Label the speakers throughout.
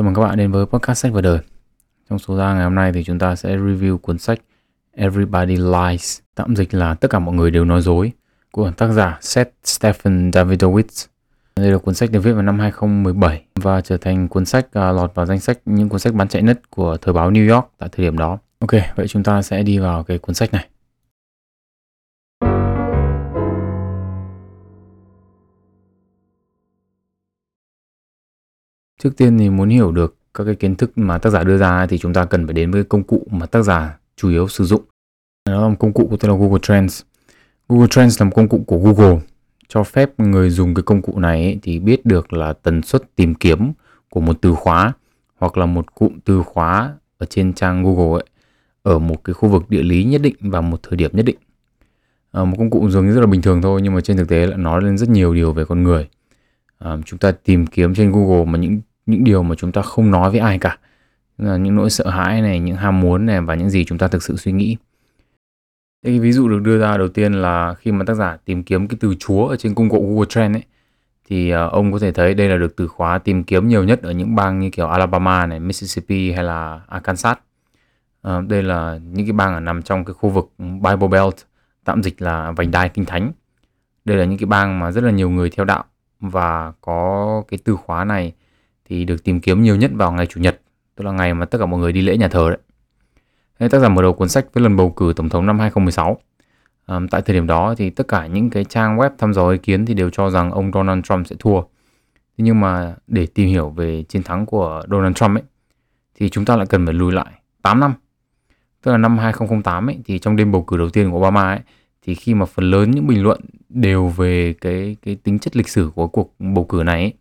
Speaker 1: Chào mừng các bạn đến với podcast sách và đời. Trong số ra ngày hôm nay thì chúng ta sẽ review cuốn sách Everybody Lies, tạm dịch là tất cả mọi người đều nói dối của tác giả Seth Stephen Davidowitz. Đây là cuốn sách được viết vào năm 2017 và trở thành cuốn sách à, lọt vào danh sách những cuốn sách bán chạy nhất của thời báo New York tại thời điểm đó. Ok, vậy chúng ta sẽ đi vào cái cuốn sách này. Trước tiên thì muốn hiểu được các cái kiến thức mà tác giả đưa ra thì chúng ta cần phải đến với công cụ mà tác giả chủ yếu sử dụng. Đó là một công cụ của tên là Google Trends. Google Trends là một công cụ của Google cho phép người dùng cái công cụ này ấy, thì biết được là tần suất tìm kiếm của một từ khóa hoặc là một cụm từ khóa ở trên trang Google ấy ở một cái khu vực địa lý nhất định và một thời điểm nhất định. À, một công cụ dường như rất là bình thường thôi nhưng mà trên thực tế lại nói lên rất nhiều điều về con người. À, chúng ta tìm kiếm trên Google mà những những điều mà chúng ta không nói với ai cả là những nỗi sợ hãi này những ham muốn này và những gì chúng ta thực sự suy nghĩ Thế cái ví dụ được đưa ra đầu tiên là khi mà tác giả tìm kiếm cái từ chúa ở trên công cụ Google Trend ấy thì ờ, ông có thể thấy đây là được từ khóa tìm kiếm nhiều nhất ở những bang như kiểu Alabama này, Mississippi hay là Arkansas. Ờ, đây là những cái bang ở nằm trong cái khu vực Bible Belt, tạm dịch là vành đai kinh thánh. Đây là những cái bang mà rất là nhiều người theo đạo và có cái từ khóa này thì được tìm kiếm nhiều nhất vào ngày chủ nhật, tức là ngày mà tất cả mọi người đi lễ nhà thờ đấy. Thế tác giả mở đầu cuốn sách với lần bầu cử tổng thống năm 2016. À, tại thời điểm đó thì tất cả những cái trang web thăm dò ý kiến thì đều cho rằng ông Donald Trump sẽ thua. Thế nhưng mà để tìm hiểu về chiến thắng của Donald Trump ấy thì chúng ta lại cần phải lùi lại 8 năm. Tức là năm 2008 ấy thì trong đêm bầu cử đầu tiên của Obama ấy thì khi mà phần lớn những bình luận đều về cái cái tính chất lịch sử của cuộc bầu cử này ấy,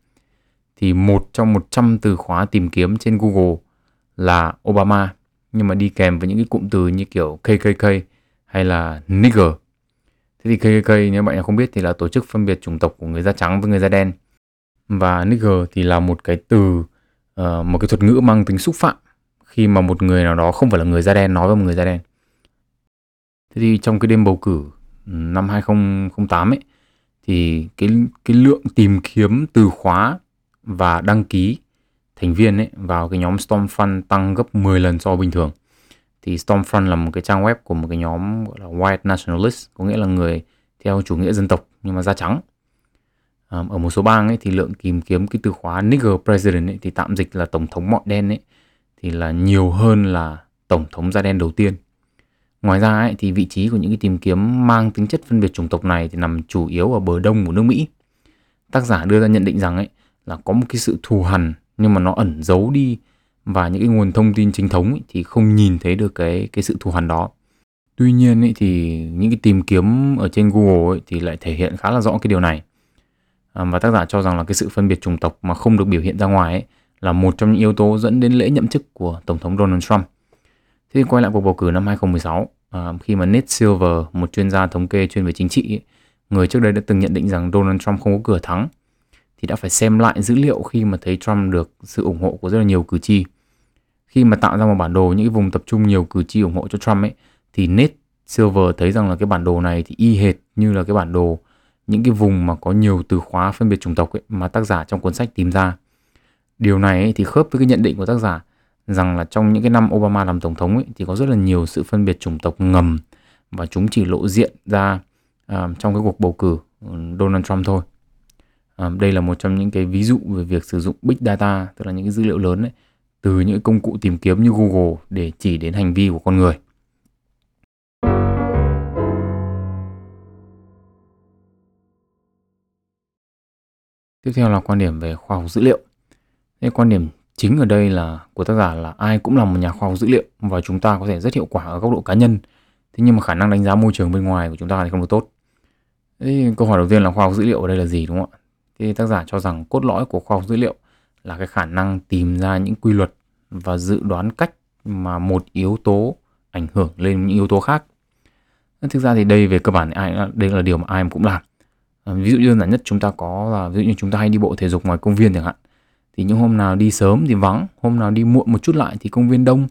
Speaker 1: thì một trong 100 từ khóa tìm kiếm trên Google là Obama nhưng mà đi kèm với những cái cụm từ như kiểu KKK hay là nigger. Thế thì KKK nếu bạn nào không biết thì là tổ chức phân biệt chủng tộc của người da trắng với người da đen. Và nigger thì là một cái từ uh, một cái thuật ngữ mang tính xúc phạm khi mà một người nào đó không phải là người da đen nói với một người da đen. Thế thì trong cái đêm bầu cử ừ, năm 2008 ấy thì cái cái lượng tìm kiếm từ khóa và đăng ký thành viên ấy vào cái nhóm Stormfront tăng gấp 10 lần so bình thường. Thì Stormfront là một cái trang web của một cái nhóm gọi là White Nationalist, có nghĩa là người theo chủ nghĩa dân tộc nhưng mà da trắng. Ở một số bang ấy thì lượng tìm kiếm cái từ khóa nigger president ấy thì tạm dịch là tổng thống mọi đen ấy thì là nhiều hơn là tổng thống da đen đầu tiên. Ngoài ra ấy, thì vị trí của những cái tìm kiếm mang tính chất phân biệt chủng tộc này thì nằm chủ yếu ở bờ đông của nước Mỹ. Tác giả đưa ra nhận định rằng ấy là có một cái sự thù hằn nhưng mà nó ẩn giấu đi và những cái nguồn thông tin chính thống ấy, thì không nhìn thấy được cái cái sự thù hằn đó. Tuy nhiên ấy, thì những cái tìm kiếm ở trên Google ấy, thì lại thể hiện khá là rõ cái điều này. À, và tác giả cho rằng là cái sự phân biệt chủng tộc mà không được biểu hiện ra ngoài ấy, là một trong những yếu tố dẫn đến lễ nhậm chức của Tổng thống Donald Trump. Thế quay lại cuộc bầu cử năm 2016, à, khi mà Nate Silver, một chuyên gia thống kê chuyên về chính trị, ấy, người trước đây đã từng nhận định rằng Donald Trump không có cửa thắng, thì đã phải xem lại dữ liệu khi mà thấy Trump được sự ủng hộ của rất là nhiều cử tri. Khi mà tạo ra một bản đồ những cái vùng tập trung nhiều cử tri ủng hộ cho Trump ấy thì Nate Silver thấy rằng là cái bản đồ này thì y hệt như là cái bản đồ những cái vùng mà có nhiều từ khóa phân biệt chủng tộc ấy mà tác giả trong cuốn sách tìm ra. Điều này ấy thì khớp với cái nhận định của tác giả rằng là trong những cái năm Obama làm tổng thống ấy thì có rất là nhiều sự phân biệt chủng tộc ngầm và chúng chỉ lộ diện ra uh, trong cái cuộc bầu cử ừ, Donald Trump thôi. À, đây là một trong những cái ví dụ về việc sử dụng big data, tức là những cái dữ liệu lớn ấy, từ những công cụ tìm kiếm như Google để chỉ đến hành vi của con người. Tiếp theo là quan điểm về khoa học dữ liệu. Thế quan điểm chính ở đây là của tác giả là ai cũng là một nhà khoa học dữ liệu và chúng ta có thể rất hiệu quả ở góc độ cá nhân. Thế nhưng mà khả năng đánh giá môi trường bên ngoài của chúng ta thì không được tốt. Thế câu hỏi đầu tiên là khoa học dữ liệu ở đây là gì đúng không ạ? Thì tác giả cho rằng cốt lõi của khoa học dữ liệu là cái khả năng tìm ra những quy luật và dự đoán cách mà một yếu tố ảnh hưởng lên những yếu tố khác. Thực ra thì đây về cơ bản ai đây là điều mà ai cũng làm. À, ví dụ như đơn giản nhất chúng ta có là ví dụ như chúng ta hay đi bộ thể dục ngoài công viên chẳng hạn. Thì những hôm nào đi sớm thì vắng, hôm nào đi muộn một chút lại thì công viên đông.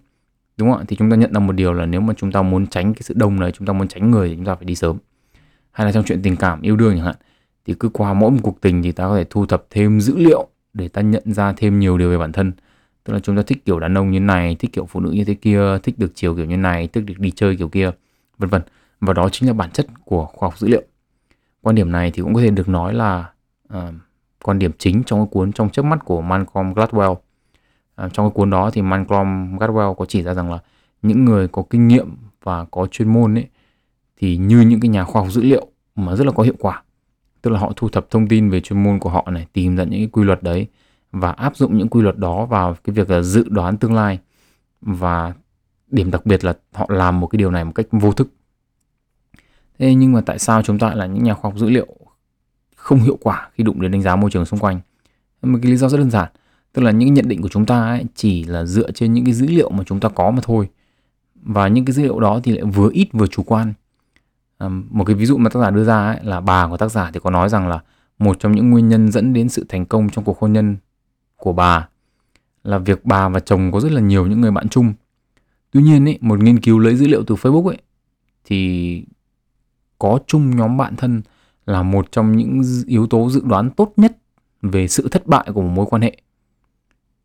Speaker 1: Đúng không ạ? Thì chúng ta nhận ra một điều là nếu mà chúng ta muốn tránh cái sự đông này, chúng ta muốn tránh người thì chúng ta phải đi sớm. Hay là trong chuyện tình cảm, yêu đương chẳng hạn thì cứ qua mỗi một cuộc tình thì ta có thể thu thập thêm dữ liệu để ta nhận ra thêm nhiều điều về bản thân. Tức là chúng ta thích kiểu đàn ông như này thích kiểu phụ nữ như thế kia thích được chiều kiểu như này thích được đi chơi kiểu kia vân vân. Và đó chính là bản chất của khoa học dữ liệu. Quan điểm này thì cũng có thể được nói là uh, quan điểm chính trong cái cuốn trong trước mắt của Malcolm Gladwell. Uh, trong cái cuốn đó thì Malcolm Gladwell có chỉ ra rằng là những người có kinh nghiệm và có chuyên môn ấy thì như những cái nhà khoa học dữ liệu mà rất là có hiệu quả tức là họ thu thập thông tin về chuyên môn của họ này, tìm ra những cái quy luật đấy và áp dụng những quy luật đó vào cái việc là dự đoán tương lai. Và điểm đặc biệt là họ làm một cái điều này một cách vô thức. Thế nhưng mà tại sao chúng ta là những nhà khoa học dữ liệu không hiệu quả khi đụng đến đánh giá môi trường xung quanh? Một cái lý do rất đơn giản, tức là những nhận định của chúng ta ấy chỉ là dựa trên những cái dữ liệu mà chúng ta có mà thôi. Và những cái dữ liệu đó thì lại vừa ít vừa chủ quan một cái ví dụ mà tác giả đưa ra ấy, là bà của tác giả thì có nói rằng là một trong những nguyên nhân dẫn đến sự thành công trong cuộc hôn nhân của bà là việc bà và chồng có rất là nhiều những người bạn chung. Tuy nhiên ấy, một nghiên cứu lấy dữ liệu từ Facebook ấy thì có chung nhóm bạn thân là một trong những yếu tố dự đoán tốt nhất về sự thất bại của một mối quan hệ.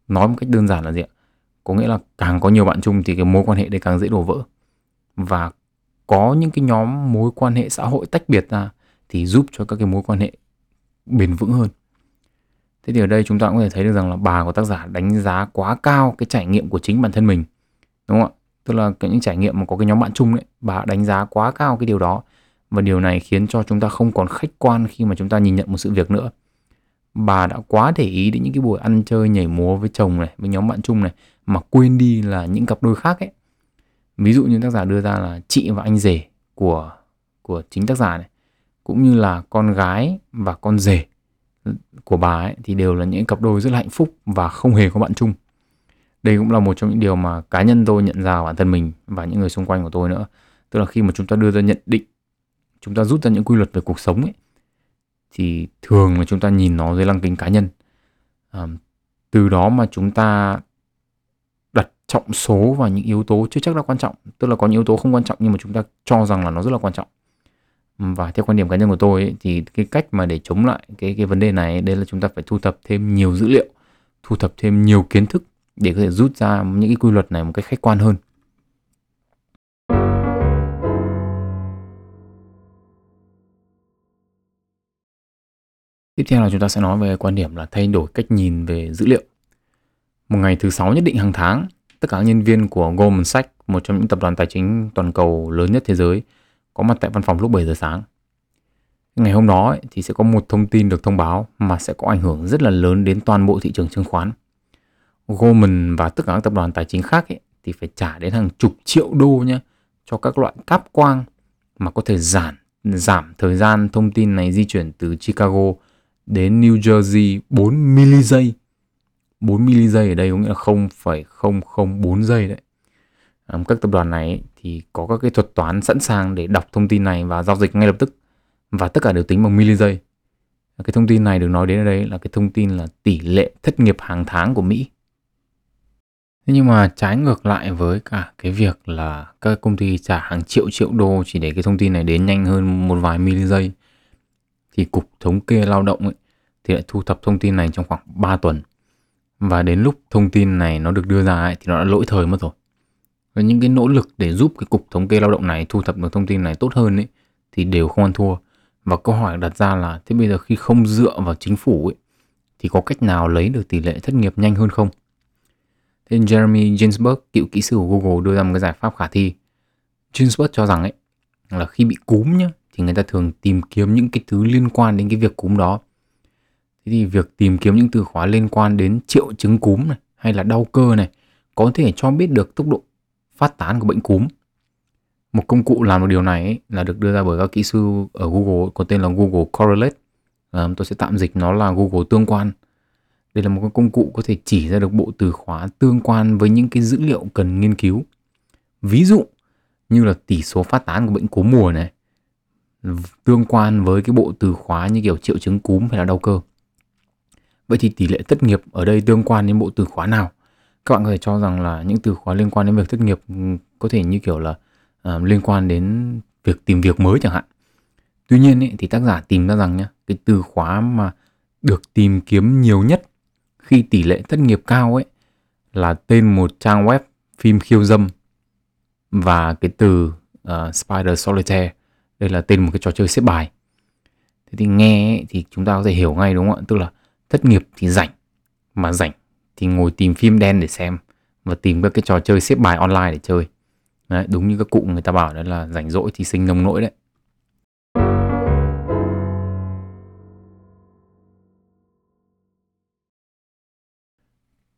Speaker 1: Nói một cách đơn giản là gì ạ? Có nghĩa là càng có nhiều bạn chung thì cái mối quan hệ đấy càng dễ đổ vỡ. Và có những cái nhóm mối quan hệ xã hội tách biệt ra thì giúp cho các cái mối quan hệ bền vững hơn. Thế thì ở đây chúng ta cũng có thể thấy được rằng là bà của tác giả đánh giá quá cao cái trải nghiệm của chính bản thân mình, đúng không ạ? Tức là những trải nghiệm mà có cái nhóm bạn chung đấy bà đánh giá quá cao cái điều đó. Và điều này khiến cho chúng ta không còn khách quan khi mà chúng ta nhìn nhận một sự việc nữa. Bà đã quá để ý đến những cái buổi ăn chơi nhảy múa với chồng này, với nhóm bạn chung này, mà quên đi là những cặp đôi khác ấy ví dụ như tác giả đưa ra là chị và anh rể của của chính tác giả này cũng như là con gái và con rể của bà ấy thì đều là những cặp đôi rất là hạnh phúc và không hề có bạn chung. Đây cũng là một trong những điều mà cá nhân tôi nhận ra bản thân mình và những người xung quanh của tôi nữa. Tức là khi mà chúng ta đưa ra nhận định chúng ta rút ra những quy luật về cuộc sống ấy thì thường là chúng ta nhìn nó dưới lăng kính cá nhân. À, từ đó mà chúng ta trọng số và những yếu tố chưa chắc là quan trọng. Tức là có những yếu tố không quan trọng nhưng mà chúng ta cho rằng là nó rất là quan trọng. Và theo quan điểm cá nhân của tôi ấy, thì cái cách mà để chống lại cái cái vấn đề này đây là chúng ta phải thu thập thêm nhiều dữ liệu thu thập thêm nhiều kiến thức để có thể rút ra những cái quy luật này một cách khách quan hơn. Tiếp theo là chúng ta sẽ nói về quan điểm là thay đổi cách nhìn về dữ liệu. Một ngày thứ sáu nhất định hàng tháng, tất cả nhân viên của Goldman Sachs, một trong những tập đoàn tài chính toàn cầu lớn nhất thế giới, có mặt tại văn phòng lúc 7 giờ sáng. Ngày hôm đó thì sẽ có một thông tin được thông báo mà sẽ có ảnh hưởng rất là lớn đến toàn bộ thị trường chứng khoán. Goldman và tất cả các tập đoàn tài chính khác ấy, thì phải trả đến hàng chục triệu đô nhé cho các loại cáp quang mà có thể giảm giảm thời gian thông tin này di chuyển từ Chicago đến New Jersey 4 mili giây. 4 mili giây ở đây có nghĩa là 0,004 giây đấy. các tập đoàn này thì có các cái thuật toán sẵn sàng để đọc thông tin này và giao dịch ngay lập tức và tất cả đều tính bằng mili giây. Cái thông tin này được nói đến ở đây là cái thông tin là tỷ lệ thất nghiệp hàng tháng của Mỹ. Thế nhưng mà trái ngược lại với cả cái việc là các công ty trả hàng triệu triệu đô chỉ để cái thông tin này đến nhanh hơn một vài mili giây thì Cục Thống kê Lao động ấy, thì lại thu thập thông tin này trong khoảng 3 tuần. Và đến lúc thông tin này nó được đưa ra ấy, thì nó đã lỗi thời mất rồi. Và những cái nỗ lực để giúp cái Cục Thống kê Lao động này thu thập được thông tin này tốt hơn ấy, thì đều không ăn thua. Và câu hỏi đặt ra là thế bây giờ khi không dựa vào chính phủ ấy, thì có cách nào lấy được tỷ lệ thất nghiệp nhanh hơn không? Thế Jeremy Ginsberg, cựu kỹ sư của Google đưa ra một cái giải pháp khả thi. Ginsberg cho rằng ấy là khi bị cúm nhá, thì người ta thường tìm kiếm những cái thứ liên quan đến cái việc cúm đó. Thế thì việc tìm kiếm những từ khóa liên quan đến triệu chứng cúm này hay là đau cơ này có thể cho biết được tốc độ phát tán của bệnh cúm. Một công cụ làm được điều này ấy, là được đưa ra bởi các kỹ sư ở Google có tên là Google Correlate. À, tôi sẽ tạm dịch nó là Google tương quan. Đây là một công cụ có thể chỉ ra được bộ từ khóa tương quan với những cái dữ liệu cần nghiên cứu. Ví dụ như là tỷ số phát tán của bệnh cúm mùa này, tương quan với cái bộ từ khóa như kiểu triệu chứng cúm hay là đau cơ. Vậy thì tỷ lệ thất nghiệp ở đây tương quan đến bộ từ khóa nào? Các bạn có thể cho rằng là những từ khóa liên quan đến việc thất nghiệp ừ, có thể như kiểu là uh, liên quan đến việc tìm việc mới chẳng hạn. Tuy nhiên ý, thì tác giả tìm ra rằng nhá, cái từ khóa mà được tìm kiếm nhiều nhất khi tỷ lệ thất nghiệp cao ấy là tên một trang web phim khiêu dâm và cái từ uh, Spider Solitaire đây là tên một cái trò chơi xếp bài thế thì nghe ấy, thì chúng ta có thể hiểu ngay đúng không ạ tức là thất nghiệp thì rảnh mà rảnh thì ngồi tìm phim đen để xem và tìm các cái trò chơi xếp bài online để chơi đấy, đúng như các cụ người ta bảo đó là rảnh rỗi thì sinh nông nỗi đấy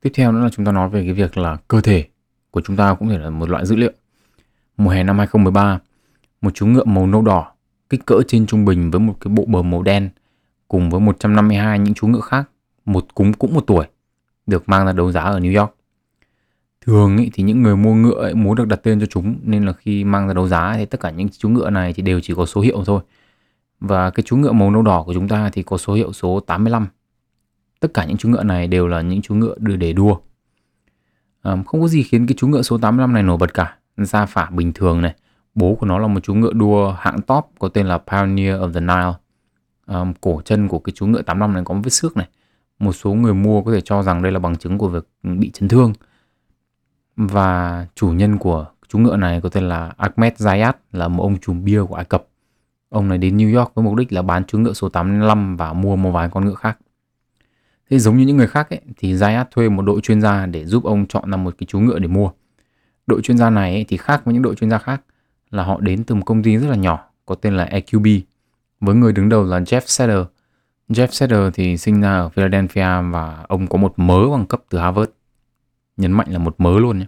Speaker 1: Tiếp theo nữa là chúng ta nói về cái việc là cơ thể của chúng ta cũng thể là một loại dữ liệu. Mùa hè năm 2013, một chú ngựa màu nâu đỏ, kích cỡ trên trung bình với một cái bộ bờ màu đen cùng với 152 những chú ngựa khác, một cúng cũng một tuổi, được mang ra đấu giá ở New York. Thường ý, thì những người mua ngựa ấy muốn được đặt tên cho chúng nên là khi mang ra đấu giá thì tất cả những chú ngựa này thì đều chỉ có số hiệu thôi. Và cái chú ngựa màu nâu đỏ của chúng ta thì có số hiệu số 85 tất cả những chú ngựa này đều là những chú ngựa đưa để đua à, không có gì khiến cái chú ngựa số 85 này nổi bật cả Gia phả bình thường này bố của nó là một chú ngựa đua hạng top có tên là Pioneer of the Nile um, cổ chân của cái chú ngựa 85 này có một vết xước này. Một số người mua có thể cho rằng đây là bằng chứng của việc bị chấn thương. Và chủ nhân của chú ngựa này có tên là Ahmed Zayat là một ông trùm bia của Ai Cập. Ông này đến New York với mục đích là bán chú ngựa số 85 và mua một vài con ngựa khác. Thế giống như những người khác ấy, thì Zayat thuê một đội chuyên gia để giúp ông chọn ra một cái chú ngựa để mua. Đội chuyên gia này ấy, thì khác với những đội chuyên gia khác là họ đến từ một công ty rất là nhỏ có tên là EQB với người đứng đầu là Jeff Seder, Jeff Seder thì sinh ra ở Philadelphia và ông có một mớ bằng cấp từ Harvard. Nhấn mạnh là một mớ luôn nhé.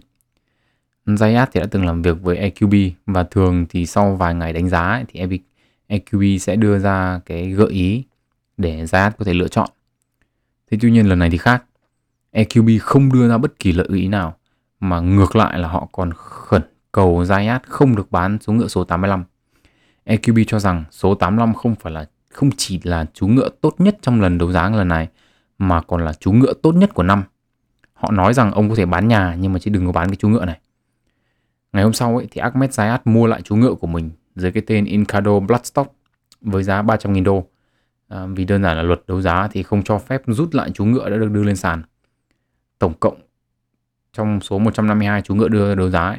Speaker 1: Zayat thì đã từng làm việc với EQB và thường thì sau vài ngày đánh giá ấy, thì EQB sẽ đưa ra cái gợi ý để Zayat có thể lựa chọn Thế tuy nhiên lần này thì khác. EQB không đưa ra bất kỳ lợi ý nào mà ngược lại là họ còn khẩn cầu Zayat không được bán số ngựa số 85. EQB cho rằng số 85 không phải là không chỉ là chú ngựa tốt nhất trong lần đấu giá lần này mà còn là chú ngựa tốt nhất của năm. Họ nói rằng ông có thể bán nhà nhưng mà chỉ đừng có bán cái chú ngựa này. Ngày hôm sau ấy, thì Ahmed Zayat mua lại chú ngựa của mình dưới cái tên Incado Bloodstock với giá 300.000 đô à, vì đơn giản là luật đấu giá thì không cho phép rút lại chú ngựa đã được đưa lên sàn tổng cộng trong số 152 chú ngựa đưa đấu giá ấy,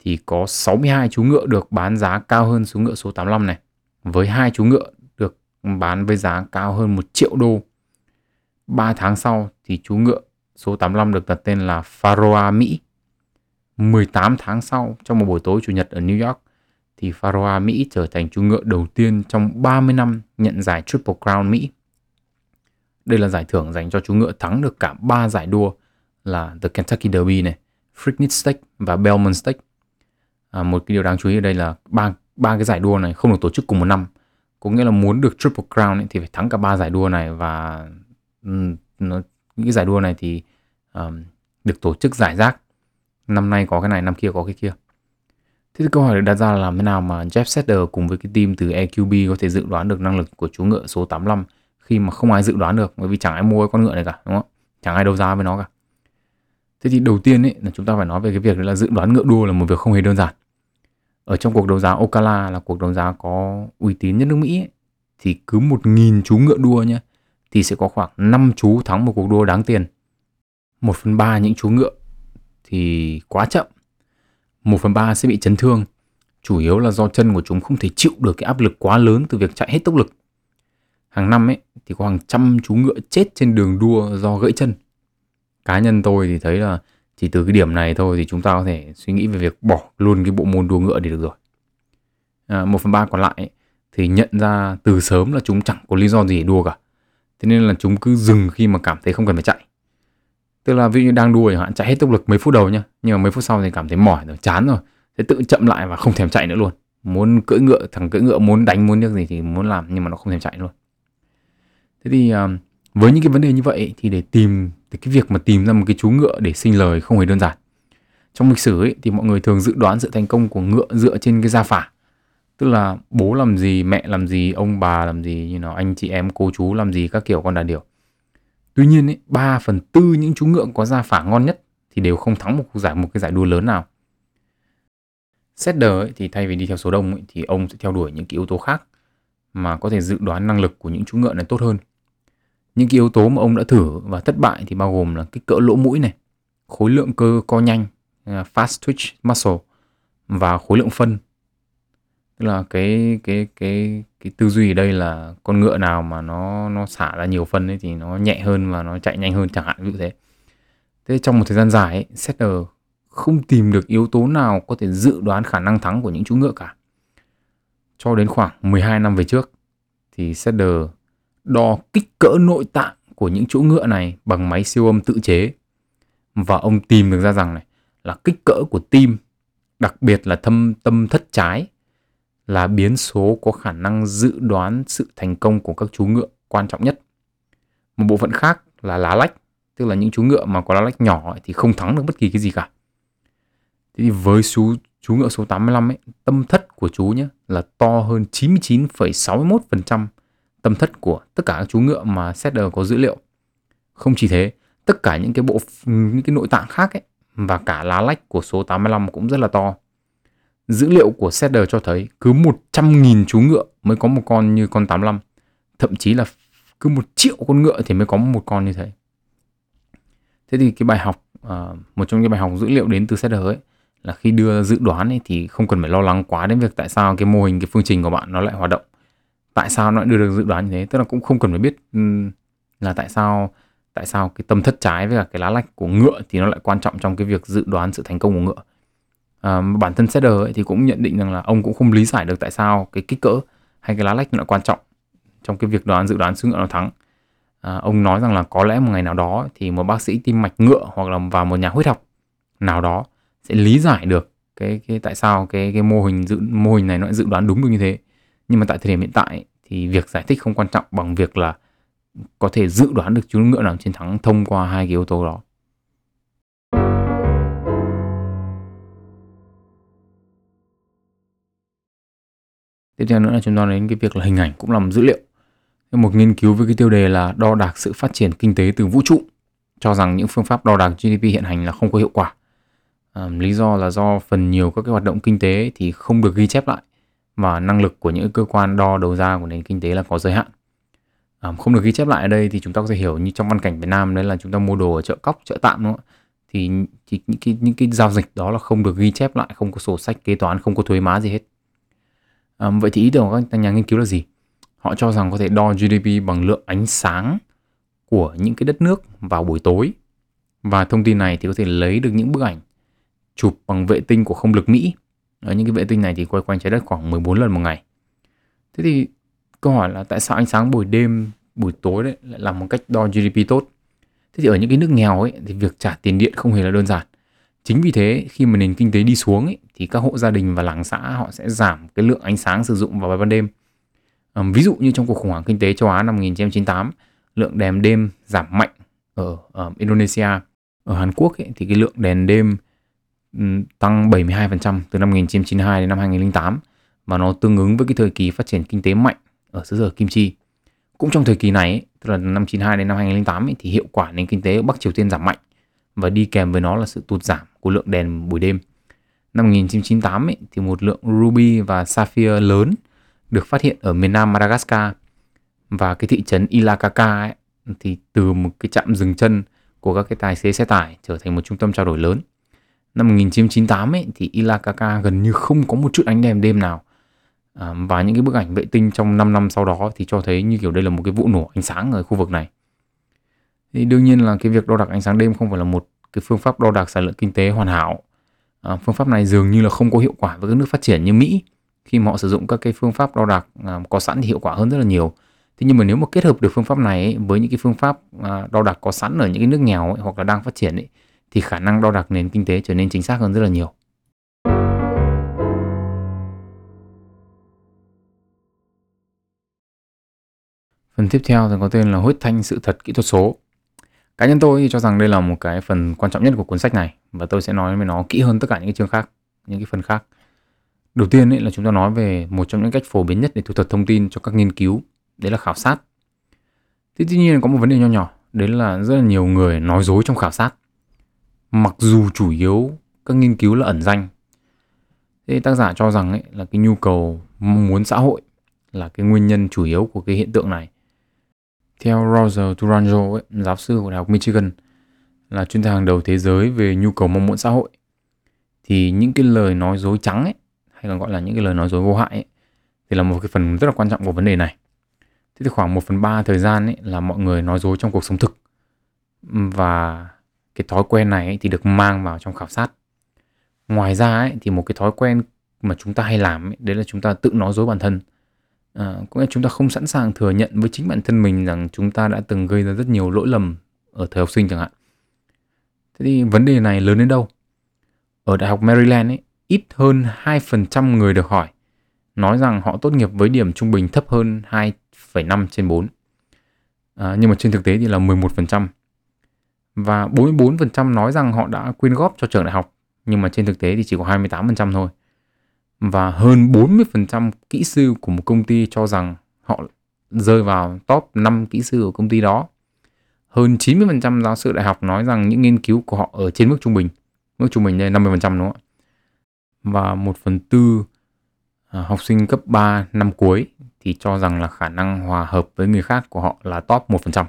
Speaker 1: thì có 62 chú ngựa được bán giá cao hơn số ngựa số 85 này với hai chú ngựa được bán với giá cao hơn 1 triệu đô 3 tháng sau thì chú ngựa số 85 được đặt tên là Faroa Mỹ 18 tháng sau trong một buổi tối chủ nhật ở New York thì Faroa Mỹ trở thành chú ngựa đầu tiên trong 30 năm nhận giải Triple Crown Mỹ. Đây là giải thưởng dành cho chú ngựa thắng được cả 3 giải đua là The Kentucky Derby này, Freaknik Stakes và Belmont Stakes. À, một cái điều đáng chú ý ở đây là ba ba cái giải đua này không được tổ chức cùng một năm. Có nghĩa là muốn được Triple Crown ấy, thì phải thắng cả ba giải đua này và um, nó, những cái giải đua này thì um, được tổ chức giải rác. Năm nay có cái này, năm kia có cái kia. Thế thì câu hỏi được đặt ra là làm thế nào mà Jeff Setter cùng với cái team từ EQB có thể dự đoán được năng lực của chú ngựa số 85 khi mà không ai dự đoán được bởi vì chẳng ai mua con ngựa này cả đúng không? Chẳng ai đấu giá với nó cả. Thế thì đầu tiên ấy là chúng ta phải nói về cái việc là dự đoán ngựa đua là một việc không hề đơn giản. Ở trong cuộc đấu giá Ocala là cuộc đấu giá có uy tín nhất nước Mỹ ấy, thì cứ 1.000 chú ngựa đua nhé thì sẽ có khoảng 5 chú thắng một cuộc đua đáng tiền. 1 phần 3 những chú ngựa thì quá chậm 1 phần 3 sẽ bị chấn thương, chủ yếu là do chân của chúng không thể chịu được cái áp lực quá lớn từ việc chạy hết tốc lực. Hàng năm ấy thì có hàng trăm chú ngựa chết trên đường đua do gãy chân. Cá nhân tôi thì thấy là chỉ từ cái điểm này thôi thì chúng ta có thể suy nghĩ về việc bỏ luôn cái bộ môn đua ngựa thì được rồi. À, 1 phần 3 còn lại ấy, thì nhận ra từ sớm là chúng chẳng có lý do gì để đua cả. Thế nên là chúng cứ dừng khi mà cảm thấy không cần phải chạy. Tức là ví dụ như đang đua chẳng hạn chạy hết tốc lực mấy phút đầu nhá, nhưng mà mấy phút sau thì cảm thấy mỏi rồi, chán rồi. Thế tự chậm lại và không thèm chạy nữa luôn. Muốn cưỡi ngựa, thằng cưỡi ngựa muốn đánh muốn nước gì thì muốn làm nhưng mà nó không thèm chạy luôn. Thế thì uh, với những cái vấn đề như vậy thì để tìm thì cái việc mà tìm ra một cái chú ngựa để sinh lời không hề đơn giản. Trong lịch sử ấy, thì mọi người thường dự đoán sự thành công của ngựa dựa trên cái gia phả. Tức là bố làm gì, mẹ làm gì, ông bà làm gì, như nào anh chị em cô chú làm gì các kiểu con đàn điểu. Tuy nhiên, ấy, 3 phần tư những chú ngựa có gia phả ngon nhất thì đều không thắng một cuộc giải một cái giải đua lớn nào. Setter ấy, thì thay vì đi theo số đông ấy, thì ông sẽ theo đuổi những cái yếu tố khác mà có thể dự đoán năng lực của những chú ngựa này tốt hơn. Những cái yếu tố mà ông đã thử và thất bại thì bao gồm là kích cỡ lỗ mũi này, khối lượng cơ co nhanh, à, fast twitch muscle và khối lượng phân. Tức là cái cái cái cái tư duy ở đây là con ngựa nào mà nó nó xả ra nhiều phân ấy thì nó nhẹ hơn và nó chạy nhanh hơn chẳng hạn như thế. Thế trong một thời gian dài ấy, setter không tìm được yếu tố nào có thể dự đoán khả năng thắng của những chú ngựa cả. Cho đến khoảng 12 năm về trước thì setter đo kích cỡ nội tạng của những chỗ ngựa này bằng máy siêu âm tự chế và ông tìm được ra rằng này là kích cỡ của tim đặc biệt là thâm tâm thất trái là biến số có khả năng dự đoán sự thành công của các chú ngựa quan trọng nhất. Một bộ phận khác là lá lách, tức là những chú ngựa mà có lá lách nhỏ thì không thắng được bất kỳ cái gì cả. Thế thì với chú chú ngựa số 85 ấy, tâm thất của chú nhé là to hơn 99,61% tâm thất của tất cả các chú ngựa mà setter có dữ liệu. Không chỉ thế, tất cả những cái bộ những cái nội tạng khác ấy và cả lá lách của số 85 cũng rất là to. Dữ liệu của setter cho thấy cứ 100.000 chú ngựa mới có một con như con 85. Thậm chí là cứ một triệu con ngựa thì mới có một con như thế. Thế thì cái bài học, uh, một trong những bài học dữ liệu đến từ setter ấy là khi đưa dự đoán ấy thì không cần phải lo lắng quá đến việc tại sao cái mô hình, cái phương trình của bạn nó lại hoạt động tại sao nó lại đưa được dự đoán như thế? Tức là cũng không cần phải biết ừ, là tại sao tại sao cái tâm thất trái với cả cái lá lách của ngựa thì nó lại quan trọng trong cái việc dự đoán sự thành công của ngựa. À, bản thân setter ấy thì cũng nhận định rằng là ông cũng không lý giải được tại sao cái kích cỡ hay cái lá lách nó lại quan trọng trong cái việc đoán dự đoán sự ngựa nó thắng. À, ông nói rằng là có lẽ một ngày nào đó thì một bác sĩ tim mạch ngựa hoặc là vào một nhà huyết học nào đó sẽ lý giải được cái cái tại sao cái cái mô hình dự mô hình này nó lại dự đoán đúng được như thế. Nhưng mà tại thời điểm hiện tại thì việc giải thích không quan trọng bằng việc là có thể dự đoán được chú ngựa nào chiến thắng thông qua hai cái yếu tố đó. Tiếp theo nữa là chúng ta đến cái việc là hình ảnh cũng là một dữ liệu. Một nghiên cứu với cái tiêu đề là đo đạc sự phát triển kinh tế từ vũ trụ cho rằng những phương pháp đo đạc GDP hiện hành là không có hiệu quả. À, lý do là do phần nhiều các cái hoạt động kinh tế thì không được ghi chép lại và năng lực của những cơ quan đo đầu ra của nền kinh tế là có giới hạn. À, không được ghi chép lại ở đây thì chúng ta có thể hiểu như trong văn cảnh Việt Nam đấy là chúng ta mua đồ ở chợ cóc, chợ tạm đúng không? Thì, thì những cái những cái giao dịch đó là không được ghi chép lại, không có sổ sách kế toán, không có thuế má gì hết. À, vậy thì ý tưởng của các nhà nghiên cứu là gì? Họ cho rằng có thể đo GDP bằng lượng ánh sáng của những cái đất nước vào buổi tối và thông tin này thì có thể lấy được những bức ảnh chụp bằng vệ tinh của không lực Mỹ ở những cái vệ tinh này thì quay quanh trái đất khoảng 14 lần một ngày. Thế thì câu hỏi là tại sao ánh sáng buổi đêm, buổi tối đấy lại là một cách đo GDP tốt? Thế thì ở những cái nước nghèo ấy thì việc trả tiền điện không hề là đơn giản. Chính vì thế khi mà nền kinh tế đi xuống ấy, thì các hộ gia đình và làng xã họ sẽ giảm cái lượng ánh sáng sử dụng vào ban đêm. À, ví dụ như trong cuộc khủng hoảng kinh tế châu Á năm 1998, lượng đèn đêm giảm mạnh ở, ở Indonesia. Ở Hàn Quốc ấy, thì cái lượng đèn đêm Ừ, tăng 72% từ năm 1992 đến năm 2008 và nó tương ứng với cái thời kỳ phát triển kinh tế mạnh ở xứ sở Kim Chi. Cũng trong thời kỳ này, tức là năm 92 đến năm 2008 ấy, thì hiệu quả nền kinh tế ở Bắc Triều Tiên giảm mạnh và đi kèm với nó là sự tụt giảm của lượng đèn buổi đêm. Năm 1998 ấy, thì một lượng ruby và sapphire lớn được phát hiện ở miền nam Madagascar và cái thị trấn Ilakaka ấy, thì từ một cái trạm dừng chân của các cái tài xế xe tải trở thành một trung tâm trao đổi lớn năm 1998 ấy, thì Ilakaka gần như không có một chút ánh đèn đêm nào. À, và những cái bức ảnh vệ tinh trong 5 năm sau đó thì cho thấy như kiểu đây là một cái vụ nổ ánh sáng ở khu vực này. Thì đương nhiên là cái việc đo đạc ánh sáng đêm không phải là một cái phương pháp đo đạc sản lượng kinh tế hoàn hảo. À, phương pháp này dường như là không có hiệu quả với các nước phát triển như Mỹ. Khi mà họ sử dụng các cái phương pháp đo đạc à, có sẵn thì hiệu quả hơn rất là nhiều. Thế nhưng mà nếu mà kết hợp được phương pháp này ấy, với những cái phương pháp à, đo đạc có sẵn ở những cái nước nghèo ấy, hoặc là đang phát triển ấy, thì khả năng đo đạc nền kinh tế trở nên chính xác hơn rất là nhiều. Phần tiếp theo thì có tên là huyết thanh sự thật kỹ thuật số. Cá nhân tôi thì cho rằng đây là một cái phần quan trọng nhất của cuốn sách này và tôi sẽ nói về nó kỹ hơn tất cả những cái chương khác, những cái phần khác. Đầu tiên ấy là chúng ta nói về một trong những cách phổ biến nhất để thu thập thông tin cho các nghiên cứu, đấy là khảo sát. Thế tuy nhiên có một vấn đề nho nhỏ, đấy là rất là nhiều người nói dối trong khảo sát mặc dù chủ yếu các nghiên cứu là ẩn danh thế tác giả cho rằng ấy, là cái nhu cầu mong muốn xã hội là cái nguyên nhân chủ yếu của cái hiện tượng này theo Roger Turanjo ấy, giáo sư của đại học Michigan là chuyên gia hàng đầu thế giới về nhu cầu mong muốn xã hội thì những cái lời nói dối trắng ấy hay còn gọi là những cái lời nói dối vô hại ấy, thì là một cái phần rất là quan trọng của vấn đề này. Thế thì khoảng 1 phần 3 thời gian ấy là mọi người nói dối trong cuộc sống thực và cái thói quen này ấy, thì được mang vào trong khảo sát. Ngoài ra ấy, thì một cái thói quen mà chúng ta hay làm ấy, đấy là chúng ta tự nói dối bản thân. À, có nghĩa chúng ta không sẵn sàng thừa nhận với chính bản thân mình rằng chúng ta đã từng gây ra rất nhiều lỗi lầm ở thời học sinh chẳng hạn. Thế thì vấn đề này lớn đến đâu? Ở Đại học Maryland ấy, ít hơn 2% người được hỏi nói rằng họ tốt nghiệp với điểm trung bình thấp hơn 2,5 trên 4. À, nhưng mà trên thực tế thì là 11%. Và 44% nói rằng họ đã quyên góp cho trường đại học, nhưng mà trên thực tế thì chỉ có 28% thôi. Và hơn 40% kỹ sư của một công ty cho rằng họ rơi vào top 5 kỹ sư của công ty đó. Hơn 90% giáo sư đại học nói rằng những nghiên cứu của họ ở trên mức trung bình. Mức trung bình đây 50% đúng không ạ? Và 1 phần tư à, học sinh cấp 3 năm cuối thì cho rằng là khả năng hòa hợp với người khác của họ là top 1%.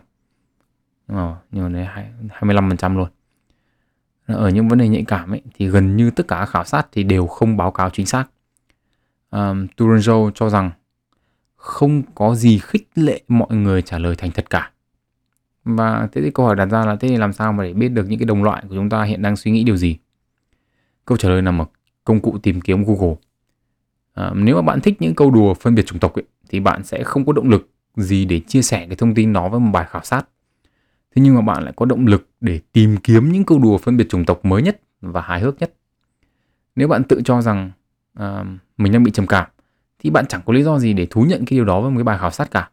Speaker 1: Nhưng mà, nhưng mà đấy 25% luôn. Ờ, ở những vấn đề nhạy cảm ấy, thì gần như tất cả khảo sát thì đều không báo cáo chính xác. Um, Turanjo cho rằng không có gì khích lệ mọi người trả lời thành thật cả. Và thế thì câu hỏi đặt ra là thế thì làm sao mà để biết được những cái đồng loại của chúng ta hiện đang suy nghĩ điều gì? Câu trả lời nằm ở công cụ tìm kiếm Google. À, nếu mà bạn thích những câu đùa phân biệt chủng tộc ấy, thì bạn sẽ không có động lực gì để chia sẻ cái thông tin đó với một bài khảo sát. Thế nhưng mà bạn lại có động lực để tìm kiếm những câu đùa phân biệt chủng tộc mới nhất và hài hước nhất. Nếu bạn tự cho rằng uh, mình đang bị trầm cảm thì bạn chẳng có lý do gì để thú nhận cái điều đó với một cái bài khảo sát cả.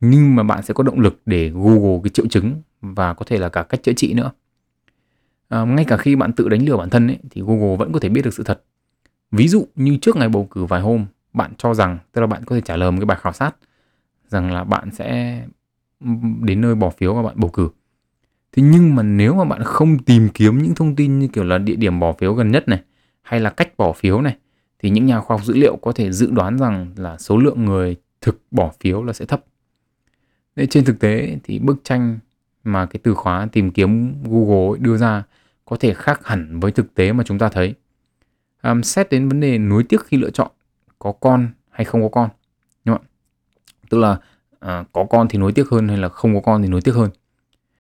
Speaker 1: Nhưng mà bạn sẽ có động lực để Google cái triệu chứng và có thể là cả cách chữa trị nữa. À, ngay cả khi bạn tự đánh lừa bản thân ấy, thì Google vẫn có thể biết được sự thật Ví dụ như trước ngày bầu cử vài hôm, bạn cho rằng, tức là bạn có thể trả lời một cái bài khảo sát rằng là bạn sẽ đến nơi bỏ phiếu và bạn bầu cử. Thế nhưng mà nếu mà bạn không tìm kiếm những thông tin như kiểu là địa điểm bỏ phiếu gần nhất này hay là cách bỏ phiếu này thì những nhà khoa học dữ liệu có thể dự đoán rằng là số lượng người thực bỏ phiếu là sẽ thấp. Nên trên thực tế thì bức tranh mà cái từ khóa tìm kiếm Google đưa ra có thể khác hẳn với thực tế mà chúng ta thấy. Um, xét đến vấn đề nuối tiếc khi lựa chọn có con hay không có con đúng không tức là uh, có con thì nuối tiếc hơn hay là không có con thì nuối tiếc hơn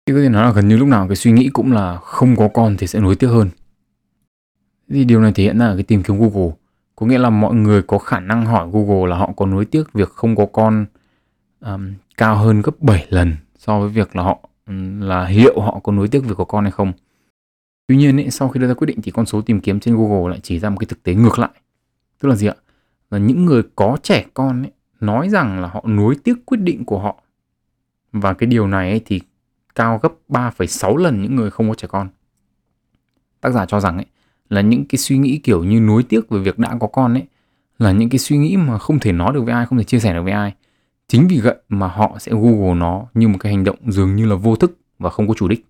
Speaker 1: thì có thể nói là gần như lúc nào cái suy nghĩ cũng là không có con thì sẽ nuối tiếc hơn thì điều này thể hiện ra ở cái tìm kiếm Google có nghĩa là mọi người có khả năng hỏi Google là họ có nuối tiếc việc không có con um, cao hơn gấp 7 lần so với việc là họ là liệu họ có nuối tiếc việc có con hay không Tuy nhiên ấy, sau khi đưa ra quyết định thì con số tìm kiếm trên Google lại chỉ ra một cái thực tế ngược lại. Tức là gì ạ? Là những người có trẻ con ấy, nói rằng là họ nuối tiếc quyết định của họ. Và cái điều này ấy thì cao gấp 3,6 lần những người không có trẻ con. Tác giả cho rằng ấy là những cái suy nghĩ kiểu như nuối tiếc về việc đã có con ấy là những cái suy nghĩ mà không thể nói được với ai, không thể chia sẻ được với ai. Chính vì vậy mà họ sẽ Google nó như một cái hành động dường như là vô thức và không có chủ đích.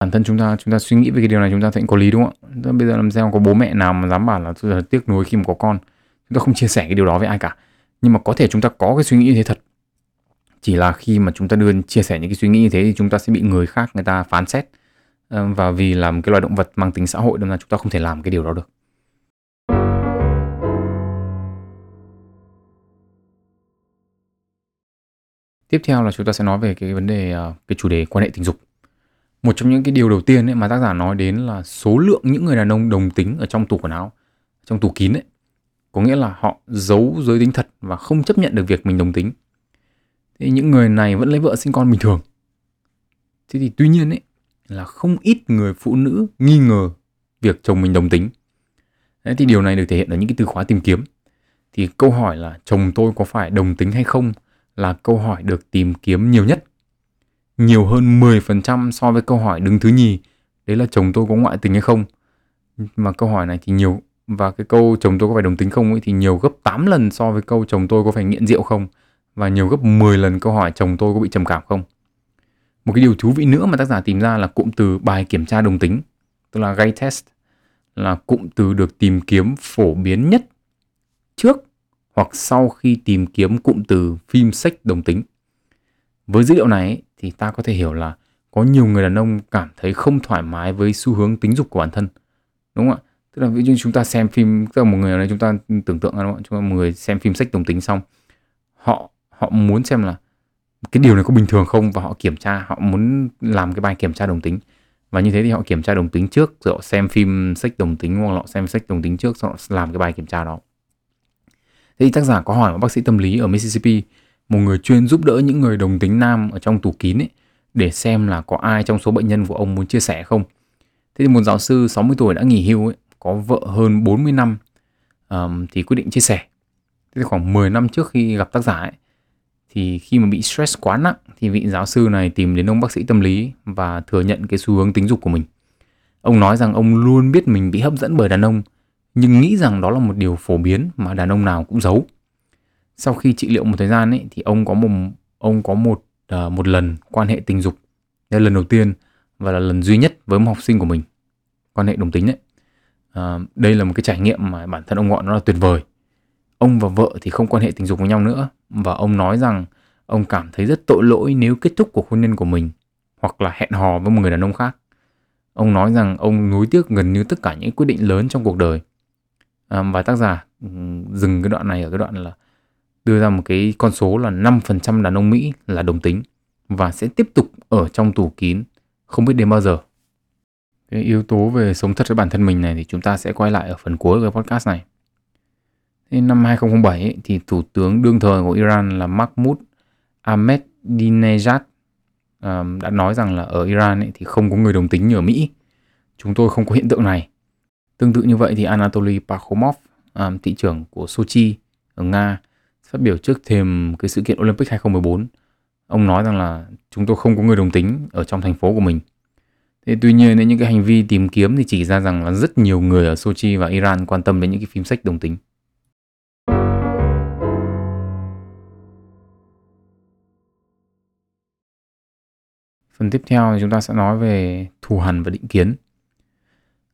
Speaker 1: Bản thân chúng ta chúng ta suy nghĩ về cái điều này chúng ta thấy có lý đúng không ạ? Bây giờ làm sao có bố mẹ nào mà dám bảo là tôi là tiếc nuối khi mà có con? Chúng ta không chia sẻ cái điều đó với ai cả. Nhưng mà có thể chúng ta có cái suy nghĩ như thế thật chỉ là khi mà chúng ta đưa, chia sẻ những cái suy nghĩ như thế thì chúng ta sẽ bị người khác, người ta phán xét. Ờ, và vì là một cái loài động vật mang tính xã hội nên là chúng ta không thể làm cái điều đó được. Tiếp theo là chúng ta sẽ nói về cái vấn đề ờ, cái chủ đề quan hệ tình dục. Một trong những cái điều đầu tiên ấy mà tác giả nói đến là số lượng những người đàn ông đồng tính ở trong tủ quần áo, trong tủ kín ấy. Có nghĩa là họ giấu giới tính thật và không chấp nhận được việc mình đồng tính thì những người này vẫn lấy vợ sinh con bình thường. Thế thì tuy nhiên ấy là không ít người phụ nữ nghi ngờ việc chồng mình đồng tính. Đấy, thì điều này được thể hiện ở những cái từ khóa tìm kiếm. Thì câu hỏi là chồng tôi có phải đồng tính hay không là câu hỏi được tìm kiếm nhiều nhất. Nhiều hơn 10% so với câu hỏi đứng thứ nhì đấy là chồng tôi có ngoại tình hay không? Mà câu hỏi này thì nhiều và cái câu chồng tôi có phải đồng tính không ấy thì nhiều gấp 8 lần so với câu chồng tôi có phải nghiện rượu không? Và nhiều gấp 10 lần câu hỏi chồng tôi có bị trầm cảm không? Một cái điều thú vị nữa mà tác giả tìm ra là cụm từ bài kiểm tra đồng tính, tức là gay test, là cụm từ được tìm kiếm phổ biến nhất trước hoặc sau khi tìm kiếm cụm từ phim sách đồng tính. Với dữ liệu này thì ta có thể hiểu là có nhiều người đàn ông cảm thấy không thoải mái với xu hướng tính dục của bản thân, đúng không ạ? Tức là ví dụ chúng ta xem phim, tức là một người này chúng ta tưởng tượng là chúng ta một người xem phim sách đồng tính xong, họ họ muốn xem là cái điều này có bình thường không và họ kiểm tra họ muốn làm cái bài kiểm tra đồng tính. Và như thế thì họ kiểm tra đồng tính trước rồi họ xem phim sách đồng tính hoặc họ xem sách đồng tính trước rồi họ làm cái bài kiểm tra đó. Thế thì tác giả có hỏi một bác sĩ tâm lý ở Mississippi một người chuyên giúp đỡ những người đồng tính nam ở trong tủ kín ấy để xem là có ai trong số bệnh nhân của ông muốn chia sẻ không. Thế thì một giáo sư 60 tuổi đã nghỉ hưu ấy có vợ hơn 40 năm um, thì quyết định chia sẻ. Thế thì khoảng 10 năm trước khi gặp tác giả ấy thì khi mà bị stress quá nặng thì vị giáo sư này tìm đến ông bác sĩ tâm lý và thừa nhận cái xu hướng tính dục của mình. Ông nói rằng ông luôn biết mình bị hấp dẫn bởi đàn ông nhưng nghĩ rằng đó là một điều phổ biến mà đàn ông nào cũng giấu. Sau khi trị liệu một thời gian ấy thì ông có một ông có một uh, một lần quan hệ tình dục. Đây là lần đầu tiên và là lần duy nhất với một học sinh của mình. Quan hệ đồng tính đấy. Uh, ờ, đây là một cái trải nghiệm mà bản thân ông gọi nó là tuyệt vời. Ông và vợ thì không quan hệ tình dục với nhau nữa và ông nói rằng ông cảm thấy rất tội lỗi nếu kết thúc cuộc hôn nhân của mình hoặc là hẹn hò với một người đàn ông khác. Ông nói rằng ông nuối tiếc gần như tất cả những quyết định lớn trong cuộc đời. À, và tác giả ừ, dừng cái đoạn này ở cái đoạn là đưa ra một cái con số là 5% đàn ông Mỹ là đồng tính và sẽ tiếp tục ở trong tủ kín không biết đến bao giờ. Cái yếu tố về sống thật với bản thân mình này thì chúng ta sẽ quay lại ở phần cuối của podcast này. Thế năm 2007 ấy, thì thủ tướng đương thời của Iran là Mahmoud Ahmadinejad um, đã nói rằng là ở Iran ấy, thì không có người đồng tính như ở Mỹ. Chúng tôi không có hiện tượng này. Tương tự như vậy thì Anatoly Pakhomov, um, thị trưởng của Sochi ở Nga, phát biểu trước thềm cái sự kiện Olympic 2014. Ông nói rằng là chúng tôi không có người đồng tính ở trong thành phố của mình. Thế tuy nhiên những cái hành vi tìm kiếm thì chỉ ra rằng là rất nhiều người ở Sochi và Iran quan tâm đến những cái phim sách đồng tính. Phần tiếp theo thì chúng ta sẽ nói về thù hằn và định kiến.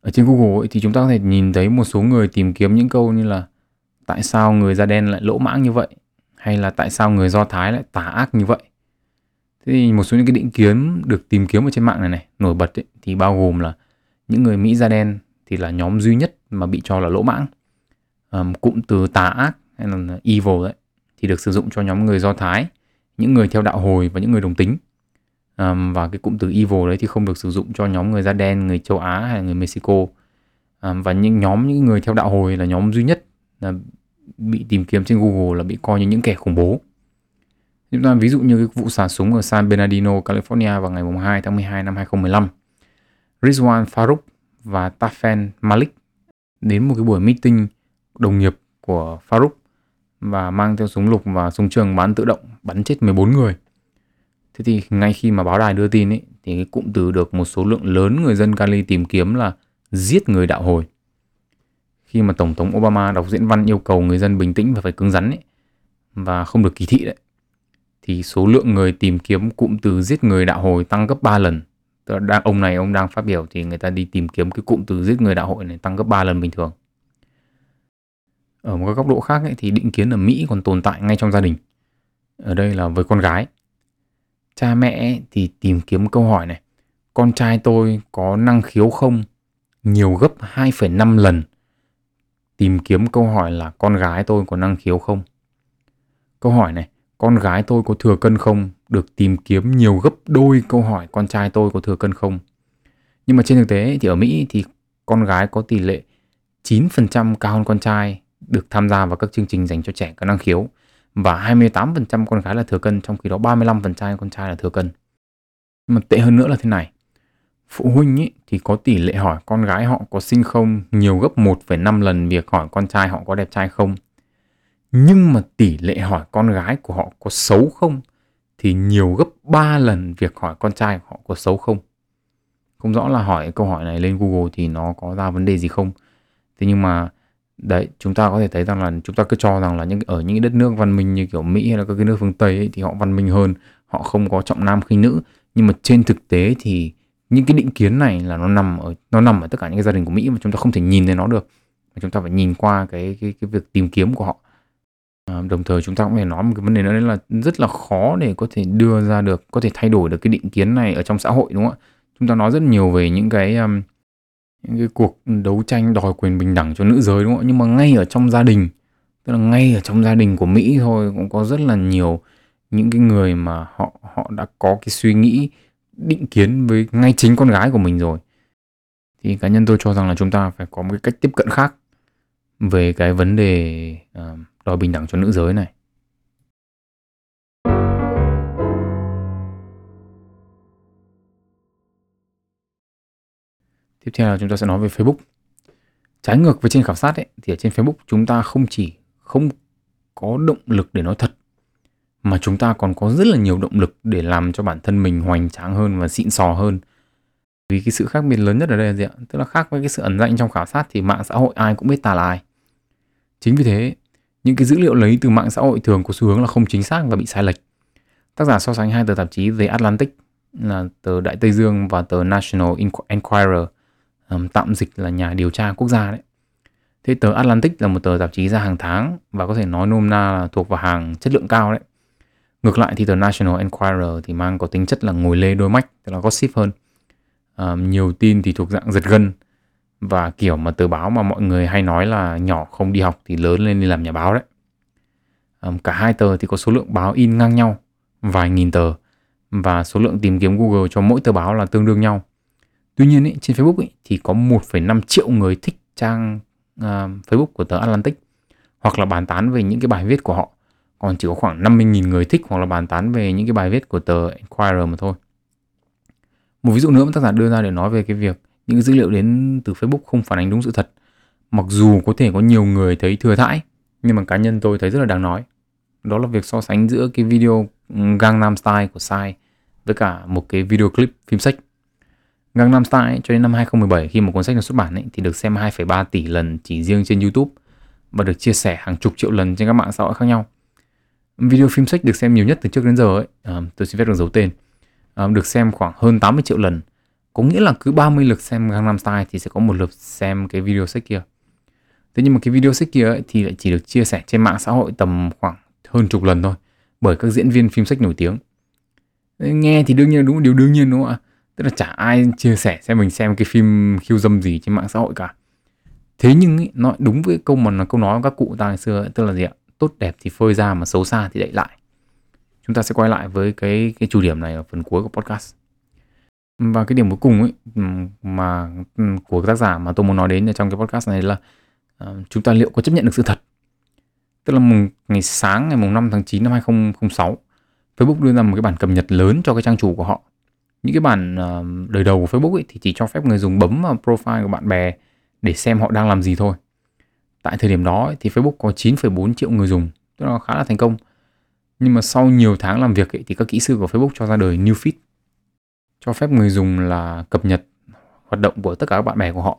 Speaker 1: Ở trên Google ấy, thì chúng ta có thể nhìn thấy một số người tìm kiếm những câu như là tại sao người da đen lại lỗ mãng như vậy hay là tại sao người Do Thái lại tà ác như vậy. Thế thì một số những cái định kiến được tìm kiếm ở trên mạng này này nổi bật ấy, thì bao gồm là những người Mỹ da đen thì là nhóm duy nhất mà bị cho là lỗ mãng. Um, cụm từ tà ác hay là evil đấy thì được sử dụng cho nhóm người Do Thái, những người theo đạo hồi và những người đồng tính um, và cái cụm từ evil đấy thì không được sử dụng cho nhóm người da đen người châu Á hay người Mexico. Um, và những nhóm những người theo đạo hồi là nhóm duy nhất là bị tìm kiếm trên Google là bị coi như những kẻ khủng bố. Chúng ta ví dụ như cái vụ xả súng ở San Bernardino, California vào ngày 2 tháng 12 năm 2015 Rizwan Farouk và Tafen Malik đến một cái buổi meeting đồng nghiệp của Farouk và mang theo súng lục và súng trường bắn tự động bắn chết 14 người. Thế thì ngay khi mà báo đài đưa tin ấy, thì cái cụm từ được một số lượng lớn người dân Cali tìm kiếm là giết người đạo hồi. Khi mà Tổng thống Obama đọc diễn văn yêu cầu người dân bình tĩnh và phải cứng rắn ấy, và không được kỳ thị đấy, thì số lượng người tìm kiếm cụm từ giết người đạo hồi tăng gấp 3 lần. Tức là đang, ông này ông đang phát biểu thì người ta đi tìm kiếm cái cụm từ giết người đạo hội này tăng gấp 3 lần bình thường. Ở một cái góc độ khác ấy, thì định kiến ở Mỹ còn tồn tại ngay trong gia đình. Ở đây là với con gái cha mẹ thì tìm kiếm câu hỏi này con trai tôi có năng khiếu không? Nhiều gấp 2,5 lần tìm kiếm câu hỏi là con gái tôi có năng khiếu không? Câu hỏi này con gái tôi có thừa cân không? được tìm kiếm nhiều gấp đôi câu hỏi con trai tôi có thừa cân không? Nhưng mà trên thực tế thì ở Mỹ thì con gái có tỷ lệ 9% cao hơn con trai được tham gia vào các chương trình dành cho trẻ có năng khiếu và 28% con gái là thừa cân trong khi đó 35% con trai là thừa cân. Mà tệ hơn nữa là thế này. Phụ huynh ý, thì có tỷ lệ hỏi con gái họ có sinh không nhiều gấp 1,5 lần việc hỏi con trai họ có đẹp trai không. Nhưng mà tỷ lệ hỏi con gái của họ có xấu không thì nhiều gấp 3 lần việc hỏi con trai họ có xấu không. Không rõ là hỏi câu hỏi này lên Google thì nó có ra vấn đề gì không. Thế nhưng mà đấy chúng ta có thể thấy rằng là chúng ta cứ cho rằng là những ở những đất nước văn minh như kiểu Mỹ hay là các cái nước phương Tây ấy, thì họ văn minh hơn họ không có trọng nam khinh nữ. Nhưng mà trên thực tế thì những cái định kiến này là nó nằm ở nó nằm ở tất cả những cái gia đình của Mỹ mà chúng ta không thể nhìn thấy nó được. Mà chúng ta phải nhìn qua cái cái cái việc tìm kiếm của họ. À, đồng thời chúng ta cũng phải nói một cái vấn đề nữa là rất là khó để có thể đưa ra được, có thể thay đổi được cái định kiến này ở trong xã hội đúng không ạ? Chúng ta nói rất nhiều về những cái um, những cái cuộc đấu tranh đòi quyền bình đẳng cho nữ giới đúng không? Nhưng mà ngay ở trong gia đình, tức là ngay ở trong gia đình của Mỹ thôi cũng có rất là nhiều những cái người mà họ họ đã có cái suy nghĩ định kiến với ngay chính con gái của mình rồi. Thì cá nhân tôi cho rằng là chúng ta phải có một cái cách tiếp cận khác về cái vấn đề ờ, đòi bình đẳng cho nữ giới này. Tiếp theo là chúng ta sẽ nói về Facebook. Trái ngược với trên khảo sát ấy, thì ở trên Facebook chúng ta không chỉ không có động lực để nói thật mà chúng ta còn có rất là nhiều động lực để làm cho bản thân mình hoành tráng hơn và xịn sò hơn. Vì cái sự khác biệt lớn nhất ở đây là gì ạ? Tức là khác với cái sự ẩn danh trong khảo sát thì mạng xã hội ai cũng biết ta là ai. Chính vì thế, những cái dữ liệu lấy từ mạng xã hội thường có xu hướng là không chính xác và bị sai lệch. Tác giả so sánh hai tờ tạp chí The Atlantic là tờ Đại Tây Dương và tờ National Enquirer, um, tạm dịch là nhà điều tra quốc gia đấy. Thế tờ Atlantic là một tờ tạp chí ra hàng tháng và có thể nói nôm na là thuộc vào hàng chất lượng cao đấy. Ngược lại thì tờ National Enquirer thì mang có tính chất là ngồi lê đôi mách, tức là gossip hơn. Um, nhiều tin thì thuộc dạng giật gân và kiểu mà tờ báo mà mọi người hay nói là nhỏ không đi học thì lớn lên đi làm nhà báo đấy. Um, cả hai tờ thì có số lượng báo in ngang nhau, vài nghìn tờ và số lượng tìm kiếm Google cho mỗi tờ báo là tương đương nhau. Tuy nhiên ý, trên Facebook ý, thì có 1,5 triệu người thích trang uh, Facebook của tờ Atlantic hoặc là bàn tán về những cái bài viết của họ. Còn chỉ có khoảng 50.000 người thích hoặc là bàn tán về những cái bài viết của tờ Enquirer mà thôi. Một ví dụ nữa mà tác giả đưa ra để nói về cái việc những dữ liệu đến từ Facebook không phản ánh đúng sự thật. Mặc dù có thể có nhiều người thấy thừa thãi, nhưng mà cá nhân tôi thấy rất là đáng nói. Đó là việc so sánh giữa cái video ừ, Gangnam Style của Sai với cả một cái video clip phim sách. Gangnam Style ấy, cho đến năm 2017 khi một cuốn sách được xuất bản ấy, thì được xem 2,3 tỷ lần chỉ riêng trên YouTube và được chia sẻ hàng chục triệu lần trên các mạng xã hội khác nhau. Video phim sách được xem nhiều nhất từ trước đến giờ ấy, à, tôi xin phép được giấu tên, à, được xem khoảng hơn 80 triệu lần. Có nghĩa là cứ 30 lượt xem Gangnam Style thì sẽ có một lượt xem cái video sách kia. Thế nhưng mà cái video sách kia ấy, thì lại chỉ được chia sẻ trên mạng xã hội tầm khoảng hơn chục lần thôi bởi các diễn viên phim sách nổi tiếng. Nghe thì đương nhiên đúng điều đương nhiên đúng không ạ? Tức là chả ai chia sẻ xem mình xem cái phim khiêu dâm gì trên mạng xã hội cả thế nhưng ý, nó đúng với câu mà câu nói của các cụ ta ngày xưa ấy, tức là gì ạ tốt đẹp thì phơi ra mà xấu xa thì đậy lại chúng ta sẽ quay lại với cái cái chủ điểm này ở phần cuối của podcast và cái điểm cuối cùng ấy mà của tác giả mà tôi muốn nói đến ở trong cái podcast này là uh, chúng ta liệu có chấp nhận được sự thật. Tức là mùng ngày sáng ngày mùng 5 tháng 9 năm 2006, Facebook đưa ra một cái bản cập nhật lớn cho cái trang chủ của họ. Những cái bản uh, đời đầu của Facebook ấy thì chỉ cho phép người dùng bấm vào profile của bạn bè để xem họ đang làm gì thôi. Tại thời điểm đó ấy, thì Facebook có 9,4 triệu người dùng, tức là khá là thành công. Nhưng mà sau nhiều tháng làm việc ấy, thì các kỹ sư của Facebook cho ra đời New Feed cho phép người dùng là cập nhật hoạt động của tất cả các bạn bè của họ.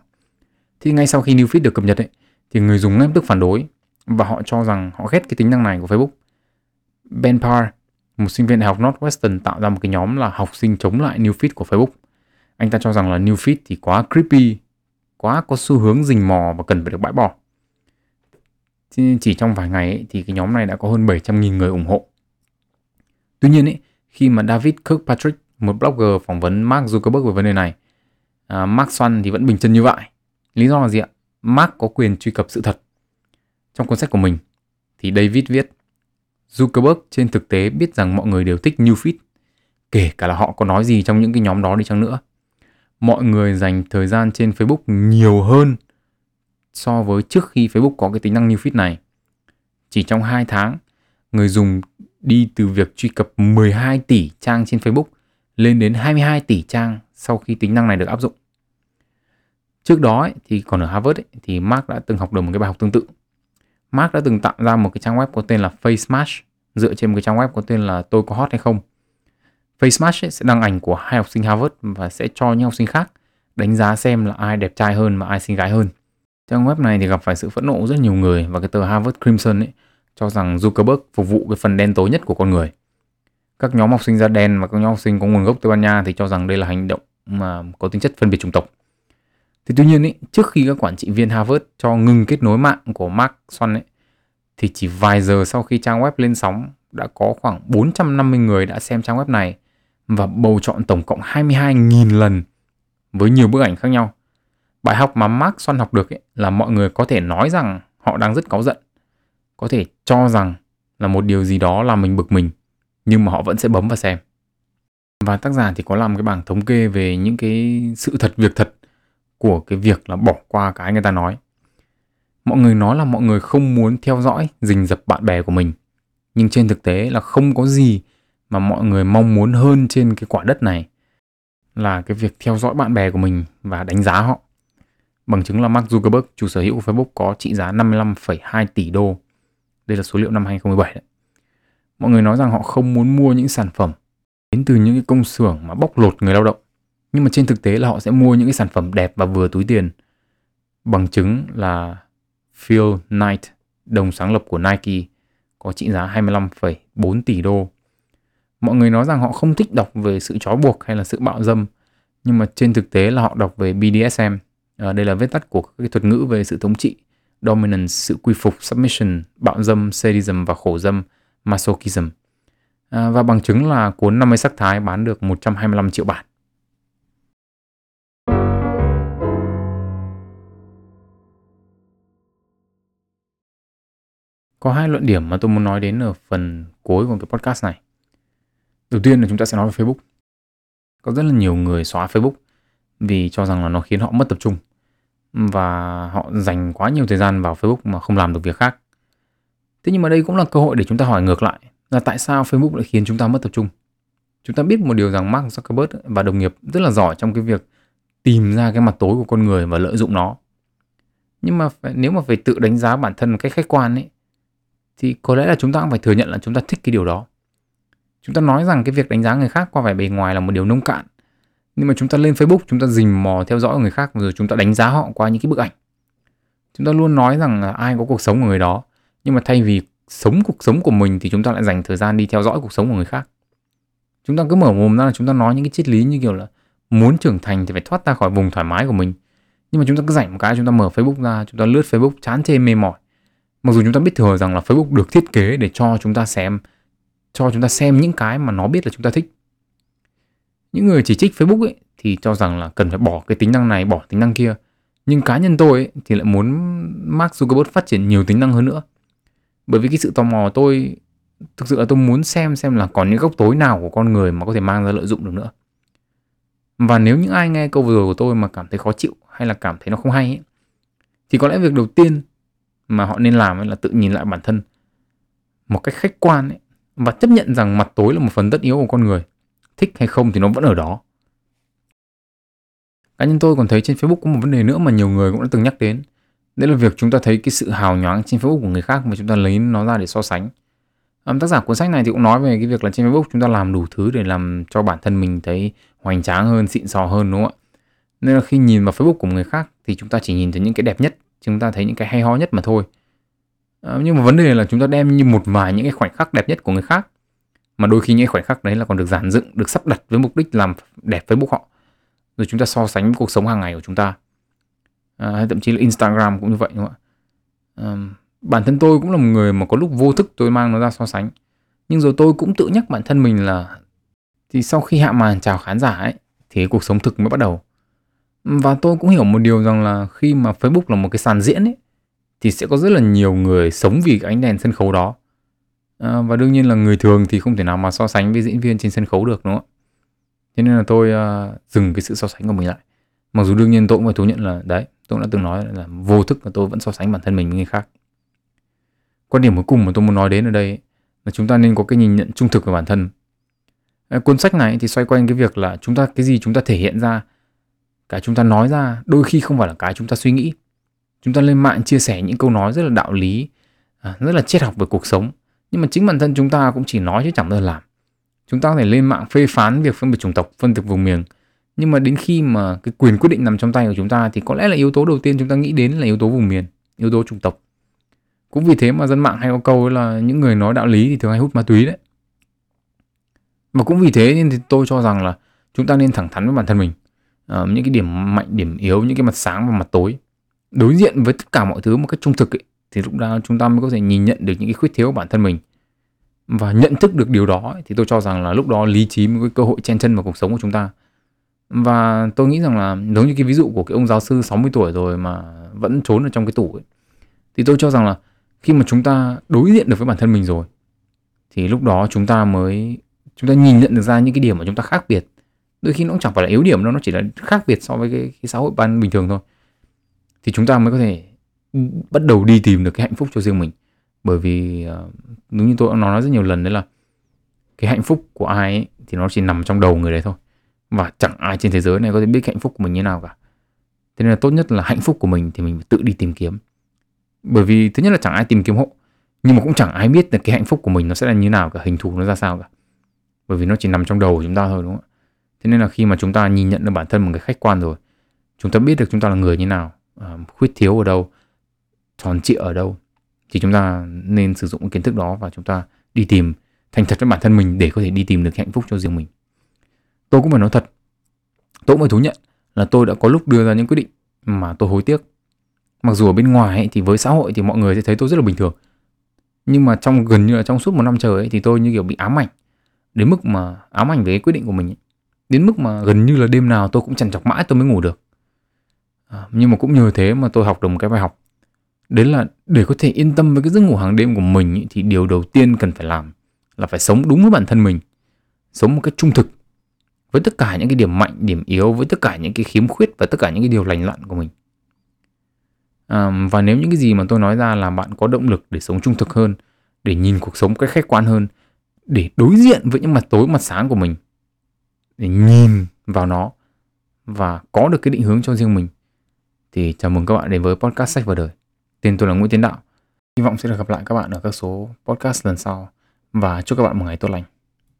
Speaker 1: Thì ngay sau khi new feed được cập nhật ấy, thì người dùng ngay lập tức phản đối và họ cho rằng họ ghét cái tính năng này của Facebook. Ben Parr, một sinh viên đại học Northwestern tạo ra một cái nhóm là học sinh chống lại new feed của Facebook. Anh ta cho rằng là new feed thì quá creepy, quá có xu hướng rình mò và cần phải được bãi bỏ. Chỉ trong vài ngày ấy, thì cái nhóm này đã có hơn 700.000 người ủng hộ. Tuy nhiên ấy, khi mà David Kirkpatrick một blogger phỏng vấn Mark Zuckerberg về vấn đề này. À, Mark Swan thì vẫn bình chân như vậy. Lý do là gì ạ? Mark có quyền truy cập sự thật. Trong cuốn sách của mình thì David viết Zuckerberg trên thực tế biết rằng mọi người đều thích Newsfeed, kể cả là họ có nói gì trong những cái nhóm đó đi chăng nữa. Mọi người dành thời gian trên Facebook nhiều hơn so với trước khi Facebook có cái tính năng Newsfeed này. Chỉ trong 2 tháng, người dùng đi từ việc truy cập 12 tỷ trang trên Facebook lên đến 22 tỷ trang sau khi tính năng này được áp dụng. Trước đó ấy, thì còn ở Harvard ấy, thì Mark đã từng học được một cái bài học tương tự. Mark đã từng tạo ra một cái trang web có tên là FaceMatch dựa trên một cái trang web có tên là tôi có hot hay không. FaceMatch sẽ đăng ảnh của hai học sinh Harvard và sẽ cho những học sinh khác đánh giá xem là ai đẹp trai hơn và ai xinh gái hơn. Trang web này thì gặp phải sự phẫn nộ rất nhiều người và cái tờ Harvard Crimson ấy cho rằng Zuckerberg phục vụ cái phần đen tối nhất của con người các nhóm học sinh da đen và các nhóm học sinh có nguồn gốc Tây Ban Nha thì cho rằng đây là hành động mà có tính chất phân biệt chủng tộc. Thì tuy nhiên ý, trước khi các quản trị viên Harvard cho ngừng kết nối mạng của Mark Swan ấy, thì chỉ vài giờ sau khi trang web lên sóng đã có khoảng 450 người đã xem trang web này và bầu chọn tổng cộng 22.000 lần với nhiều bức ảnh khác nhau. Bài học mà Mark son học được ấy là mọi người có thể nói rằng họ đang rất cáu giận, có thể cho rằng là một điều gì đó làm mình bực mình, nhưng mà họ vẫn sẽ bấm và xem. Và tác giả thì có làm cái bảng thống kê về những cái sự thật việc thật của cái việc là bỏ qua cái người ta nói. Mọi người nói là mọi người không muốn theo dõi, rình dập bạn bè của mình. Nhưng trên thực tế là không có gì mà mọi người mong muốn hơn trên cái quả đất này là cái việc theo dõi bạn bè của mình và đánh giá họ. Bằng chứng là Mark Zuckerberg, chủ sở hữu của Facebook có trị giá 55,2 tỷ đô. Đây là số liệu năm 2017 đấy. Mọi người nói rằng họ không muốn mua những sản phẩm đến từ những cái công xưởng mà bóc lột người lao động. Nhưng mà trên thực tế là họ sẽ mua những cái sản phẩm đẹp và vừa túi tiền. Bằng chứng là Phil Knight, đồng sáng lập của Nike, có trị giá 25,4 tỷ đô. Mọi người nói rằng họ không thích đọc về sự trói buộc hay là sự bạo dâm, nhưng mà trên thực tế là họ đọc về BDSM. À, ờ, đây là viết tắt của các thuật ngữ về sự thống trị, dominance, sự quy phục, submission, bạo dâm, sadism và khổ dâm, masochism. À, và bằng chứng là cuốn 50 sắc thái bán được 125 triệu bản. Có hai luận điểm mà tôi muốn nói đến ở phần cuối của cái podcast này. Đầu tiên là chúng ta sẽ nói về Facebook. Có rất là nhiều người xóa Facebook vì cho rằng là nó khiến họ mất tập trung và họ dành quá nhiều thời gian vào Facebook mà không làm được việc khác. Thế nhưng mà đây cũng là cơ hội để chúng ta hỏi ngược lại là tại sao Facebook lại khiến chúng ta mất tập trung? Chúng ta biết một điều rằng Mark Zuckerberg và đồng nghiệp rất là giỏi trong cái việc tìm ra cái mặt tối của con người và lợi dụng nó. Nhưng mà phải, nếu mà phải tự đánh giá bản thân một cách khách quan ấy thì có lẽ là chúng ta cũng phải thừa nhận là chúng ta thích cái điều đó. Chúng ta nói rằng cái việc đánh giá người khác qua vẻ bề ngoài là một điều nông cạn. Nhưng mà chúng ta lên Facebook, chúng ta dình mò theo dõi người khác rồi chúng ta đánh giá họ qua những cái bức ảnh. Chúng ta luôn nói rằng là ai có cuộc sống của người đó. Nhưng mà thay vì sống cuộc sống của mình thì chúng ta lại dành thời gian đi theo dõi cuộc sống của người khác. Chúng ta cứ mở mồm ra là chúng ta nói những cái triết lý như kiểu là muốn trưởng thành thì phải thoát ra khỏi vùng thoải mái của mình. Nhưng mà chúng ta cứ rảnh một cái chúng ta mở Facebook ra, chúng ta lướt Facebook chán chê mê mỏi. Mặc dù chúng ta biết thừa rằng là Facebook được thiết kế để cho chúng ta xem cho chúng ta xem những cái mà nó biết là chúng ta thích. Những người chỉ trích Facebook ấy thì cho rằng là cần phải bỏ cái tính năng này, bỏ tính năng kia. Nhưng cá nhân tôi ấy, thì lại muốn Mark Zuckerberg phát triển nhiều tính năng hơn nữa. Bởi vì cái sự tò mò của tôi thực sự là tôi muốn xem xem là còn những góc tối nào của con người mà có thể mang ra lợi dụng được nữa. Và nếu những ai nghe câu vừa rồi của tôi mà cảm thấy khó chịu hay là cảm thấy nó không hay ấy, thì có lẽ việc đầu tiên mà họ nên làm là tự nhìn lại bản thân một cách khách quan ấy, và chấp nhận rằng mặt tối là một phần tất yếu của con người. Thích hay không thì nó vẫn ở đó. Cá nhân tôi còn thấy trên Facebook có một vấn đề nữa mà nhiều người cũng đã từng nhắc đến. Đấy là việc chúng ta thấy cái sự hào nhoáng trên Facebook của người khác mà chúng ta lấy nó ra để so sánh. Um, tác giả cuốn sách này thì cũng nói về cái việc là trên Facebook chúng ta làm đủ thứ để làm cho bản thân mình thấy hoành tráng hơn, xịn sò hơn đúng không ạ? Nên là khi nhìn vào Facebook của người khác thì chúng ta chỉ nhìn thấy những cái đẹp nhất, chúng ta thấy những cái hay ho nhất mà thôi. À, nhưng mà vấn đề là chúng ta đem như một vài những cái khoảnh khắc đẹp nhất của người khác mà đôi khi những khoảnh khắc đấy là còn được giản dựng, được sắp đặt với mục đích làm đẹp Facebook họ. Rồi chúng ta so sánh với cuộc sống hàng ngày của chúng ta. À, hay thậm chí là Instagram cũng như vậy đúng không ạ? À, bản thân tôi cũng là một người mà có lúc vô thức tôi mang nó ra so sánh. Nhưng rồi tôi cũng tự nhắc bản thân mình là thì sau khi hạ màn chào khán giả ấy thì cuộc sống thực mới bắt đầu. Và tôi cũng hiểu một điều rằng là khi mà Facebook là một cái sàn diễn ấy thì sẽ có rất là nhiều người sống vì cái ánh đèn sân khấu đó. À, và đương nhiên là người thường thì không thể nào mà so sánh với diễn viên trên sân khấu được đúng không ạ? Thế nên là tôi uh, dừng cái sự so sánh của mình lại. Mặc dù đương nhiên tôi cũng phải thú nhận là đấy, tôi đã từng nói là vô thức là tôi vẫn so sánh bản thân mình với người khác. Quan điểm cuối cùng mà tôi muốn nói đến ở đây là chúng ta nên có cái nhìn nhận trung thực về bản thân. À, cuốn sách này thì xoay quanh cái việc là chúng ta cái gì chúng ta thể hiện ra, cái chúng ta nói ra, đôi khi không phải là cái chúng ta suy nghĩ. Chúng ta lên mạng chia sẻ những câu nói rất là đạo lý à, rất là triết học về cuộc sống. Nhưng mà chính bản thân chúng ta cũng chỉ nói chứ chẳng bao giờ làm. Chúng ta có thể lên mạng phê phán việc phân biệt chủng tộc, phân biệt vùng miền. Nhưng mà đến khi mà cái quyền quyết định nằm trong tay của chúng ta thì có lẽ là yếu tố đầu tiên chúng ta nghĩ đến là yếu tố vùng miền, yếu tố chủng tộc. Cũng vì thế mà dân mạng hay có câu là những người nói đạo lý thì thường hay hút ma túy đấy. Và cũng vì thế nên thì tôi cho rằng là chúng ta nên thẳng thắn với bản thân mình uh, những cái điểm mạnh điểm yếu những cái mặt sáng và mặt tối. Đối diện với tất cả mọi thứ một cách trung thực ấy, thì lúc đó chúng ta mới có thể nhìn nhận được những cái khuyết thiếu của bản thân mình. Và nhận thức được điều đó thì tôi cho rằng là lúc đó lý trí mới có cơ hội chen chân vào cuộc sống của chúng ta. Và tôi nghĩ rằng là giống như cái ví dụ của cái ông giáo sư 60 tuổi rồi mà vẫn trốn ở trong cái tủ ấy thì tôi cho rằng là khi mà chúng ta đối diện được với bản thân mình rồi thì lúc đó chúng ta mới chúng ta nhìn nhận được ra những cái điểm mà chúng ta khác biệt đôi khi nó cũng chẳng phải là yếu điểm đâu nó chỉ là khác biệt so với cái, cái xã hội ban bình thường thôi. Thì chúng ta mới có thể bắt đầu đi tìm được cái hạnh phúc cho riêng mình. Bởi vì uh, đúng như tôi đã nói rất nhiều lần đấy là cái hạnh phúc của ai ấy, thì nó chỉ nằm trong đầu người đấy thôi. Và chẳng ai trên thế giới này có thể biết hạnh phúc của mình như nào cả. Thế nên là tốt nhất là hạnh phúc của mình thì mình tự đi tìm kiếm. Bởi vì thứ nhất là chẳng ai tìm kiếm hộ nhưng mà cũng chẳng ai biết được cái hạnh phúc của mình nó sẽ là như nào cả hình thù nó ra sao cả. Bởi vì nó chỉ nằm trong đầu của chúng ta thôi đúng không ạ? Thế nên là khi mà chúng ta nhìn nhận được bản thân một cái khách quan rồi chúng ta biết được chúng ta là người như nào à, khuyết thiếu ở đâu tròn trịa ở đâu thì chúng ta nên sử dụng kiến thức đó và chúng ta đi tìm thành thật với bản thân mình để có thể đi tìm được hạnh phúc cho riêng mình. Tôi cũng phải nói thật tôi cũng phải thú nhận là tôi đã có lúc đưa ra những quyết định mà tôi hối tiếc. Mặc dù ở bên ngoài ấy, thì với xã hội thì mọi người sẽ thấy tôi rất là bình thường. Nhưng mà trong gần như là trong suốt một năm trời ấy, thì tôi như kiểu bị ám ảnh đến mức mà ám ảnh về cái quyết định của mình ấy đến mức mà gần như là đêm nào tôi cũng chằn chọc mãi tôi mới ngủ được. À, nhưng mà cũng nhờ thế mà tôi học được một cái bài học. Đấy là để có thể yên tâm với cái giấc ngủ hàng đêm của mình ý, thì điều đầu tiên cần phải làm là phải sống đúng với bản thân mình. Sống một cách trung thực với tất cả những cái điểm mạnh điểm yếu với tất cả những cái khiếm khuyết và tất cả những cái điều lành lặn của mình. À, và nếu những cái gì mà tôi nói ra là bạn có động lực để sống trung thực hơn để nhìn cuộc sống cách khách quan hơn để đối diện với những mặt tối mặt sáng của mình để nhìn vào nó và có được cái định hướng cho riêng mình thì chào mừng các bạn đến với podcast sách và đời Tên tôi là Nguyễn Tiến Đạo. Hy vọng sẽ được gặp lại các bạn ở các số podcast lần sau và chúc các bạn một ngày tốt lành.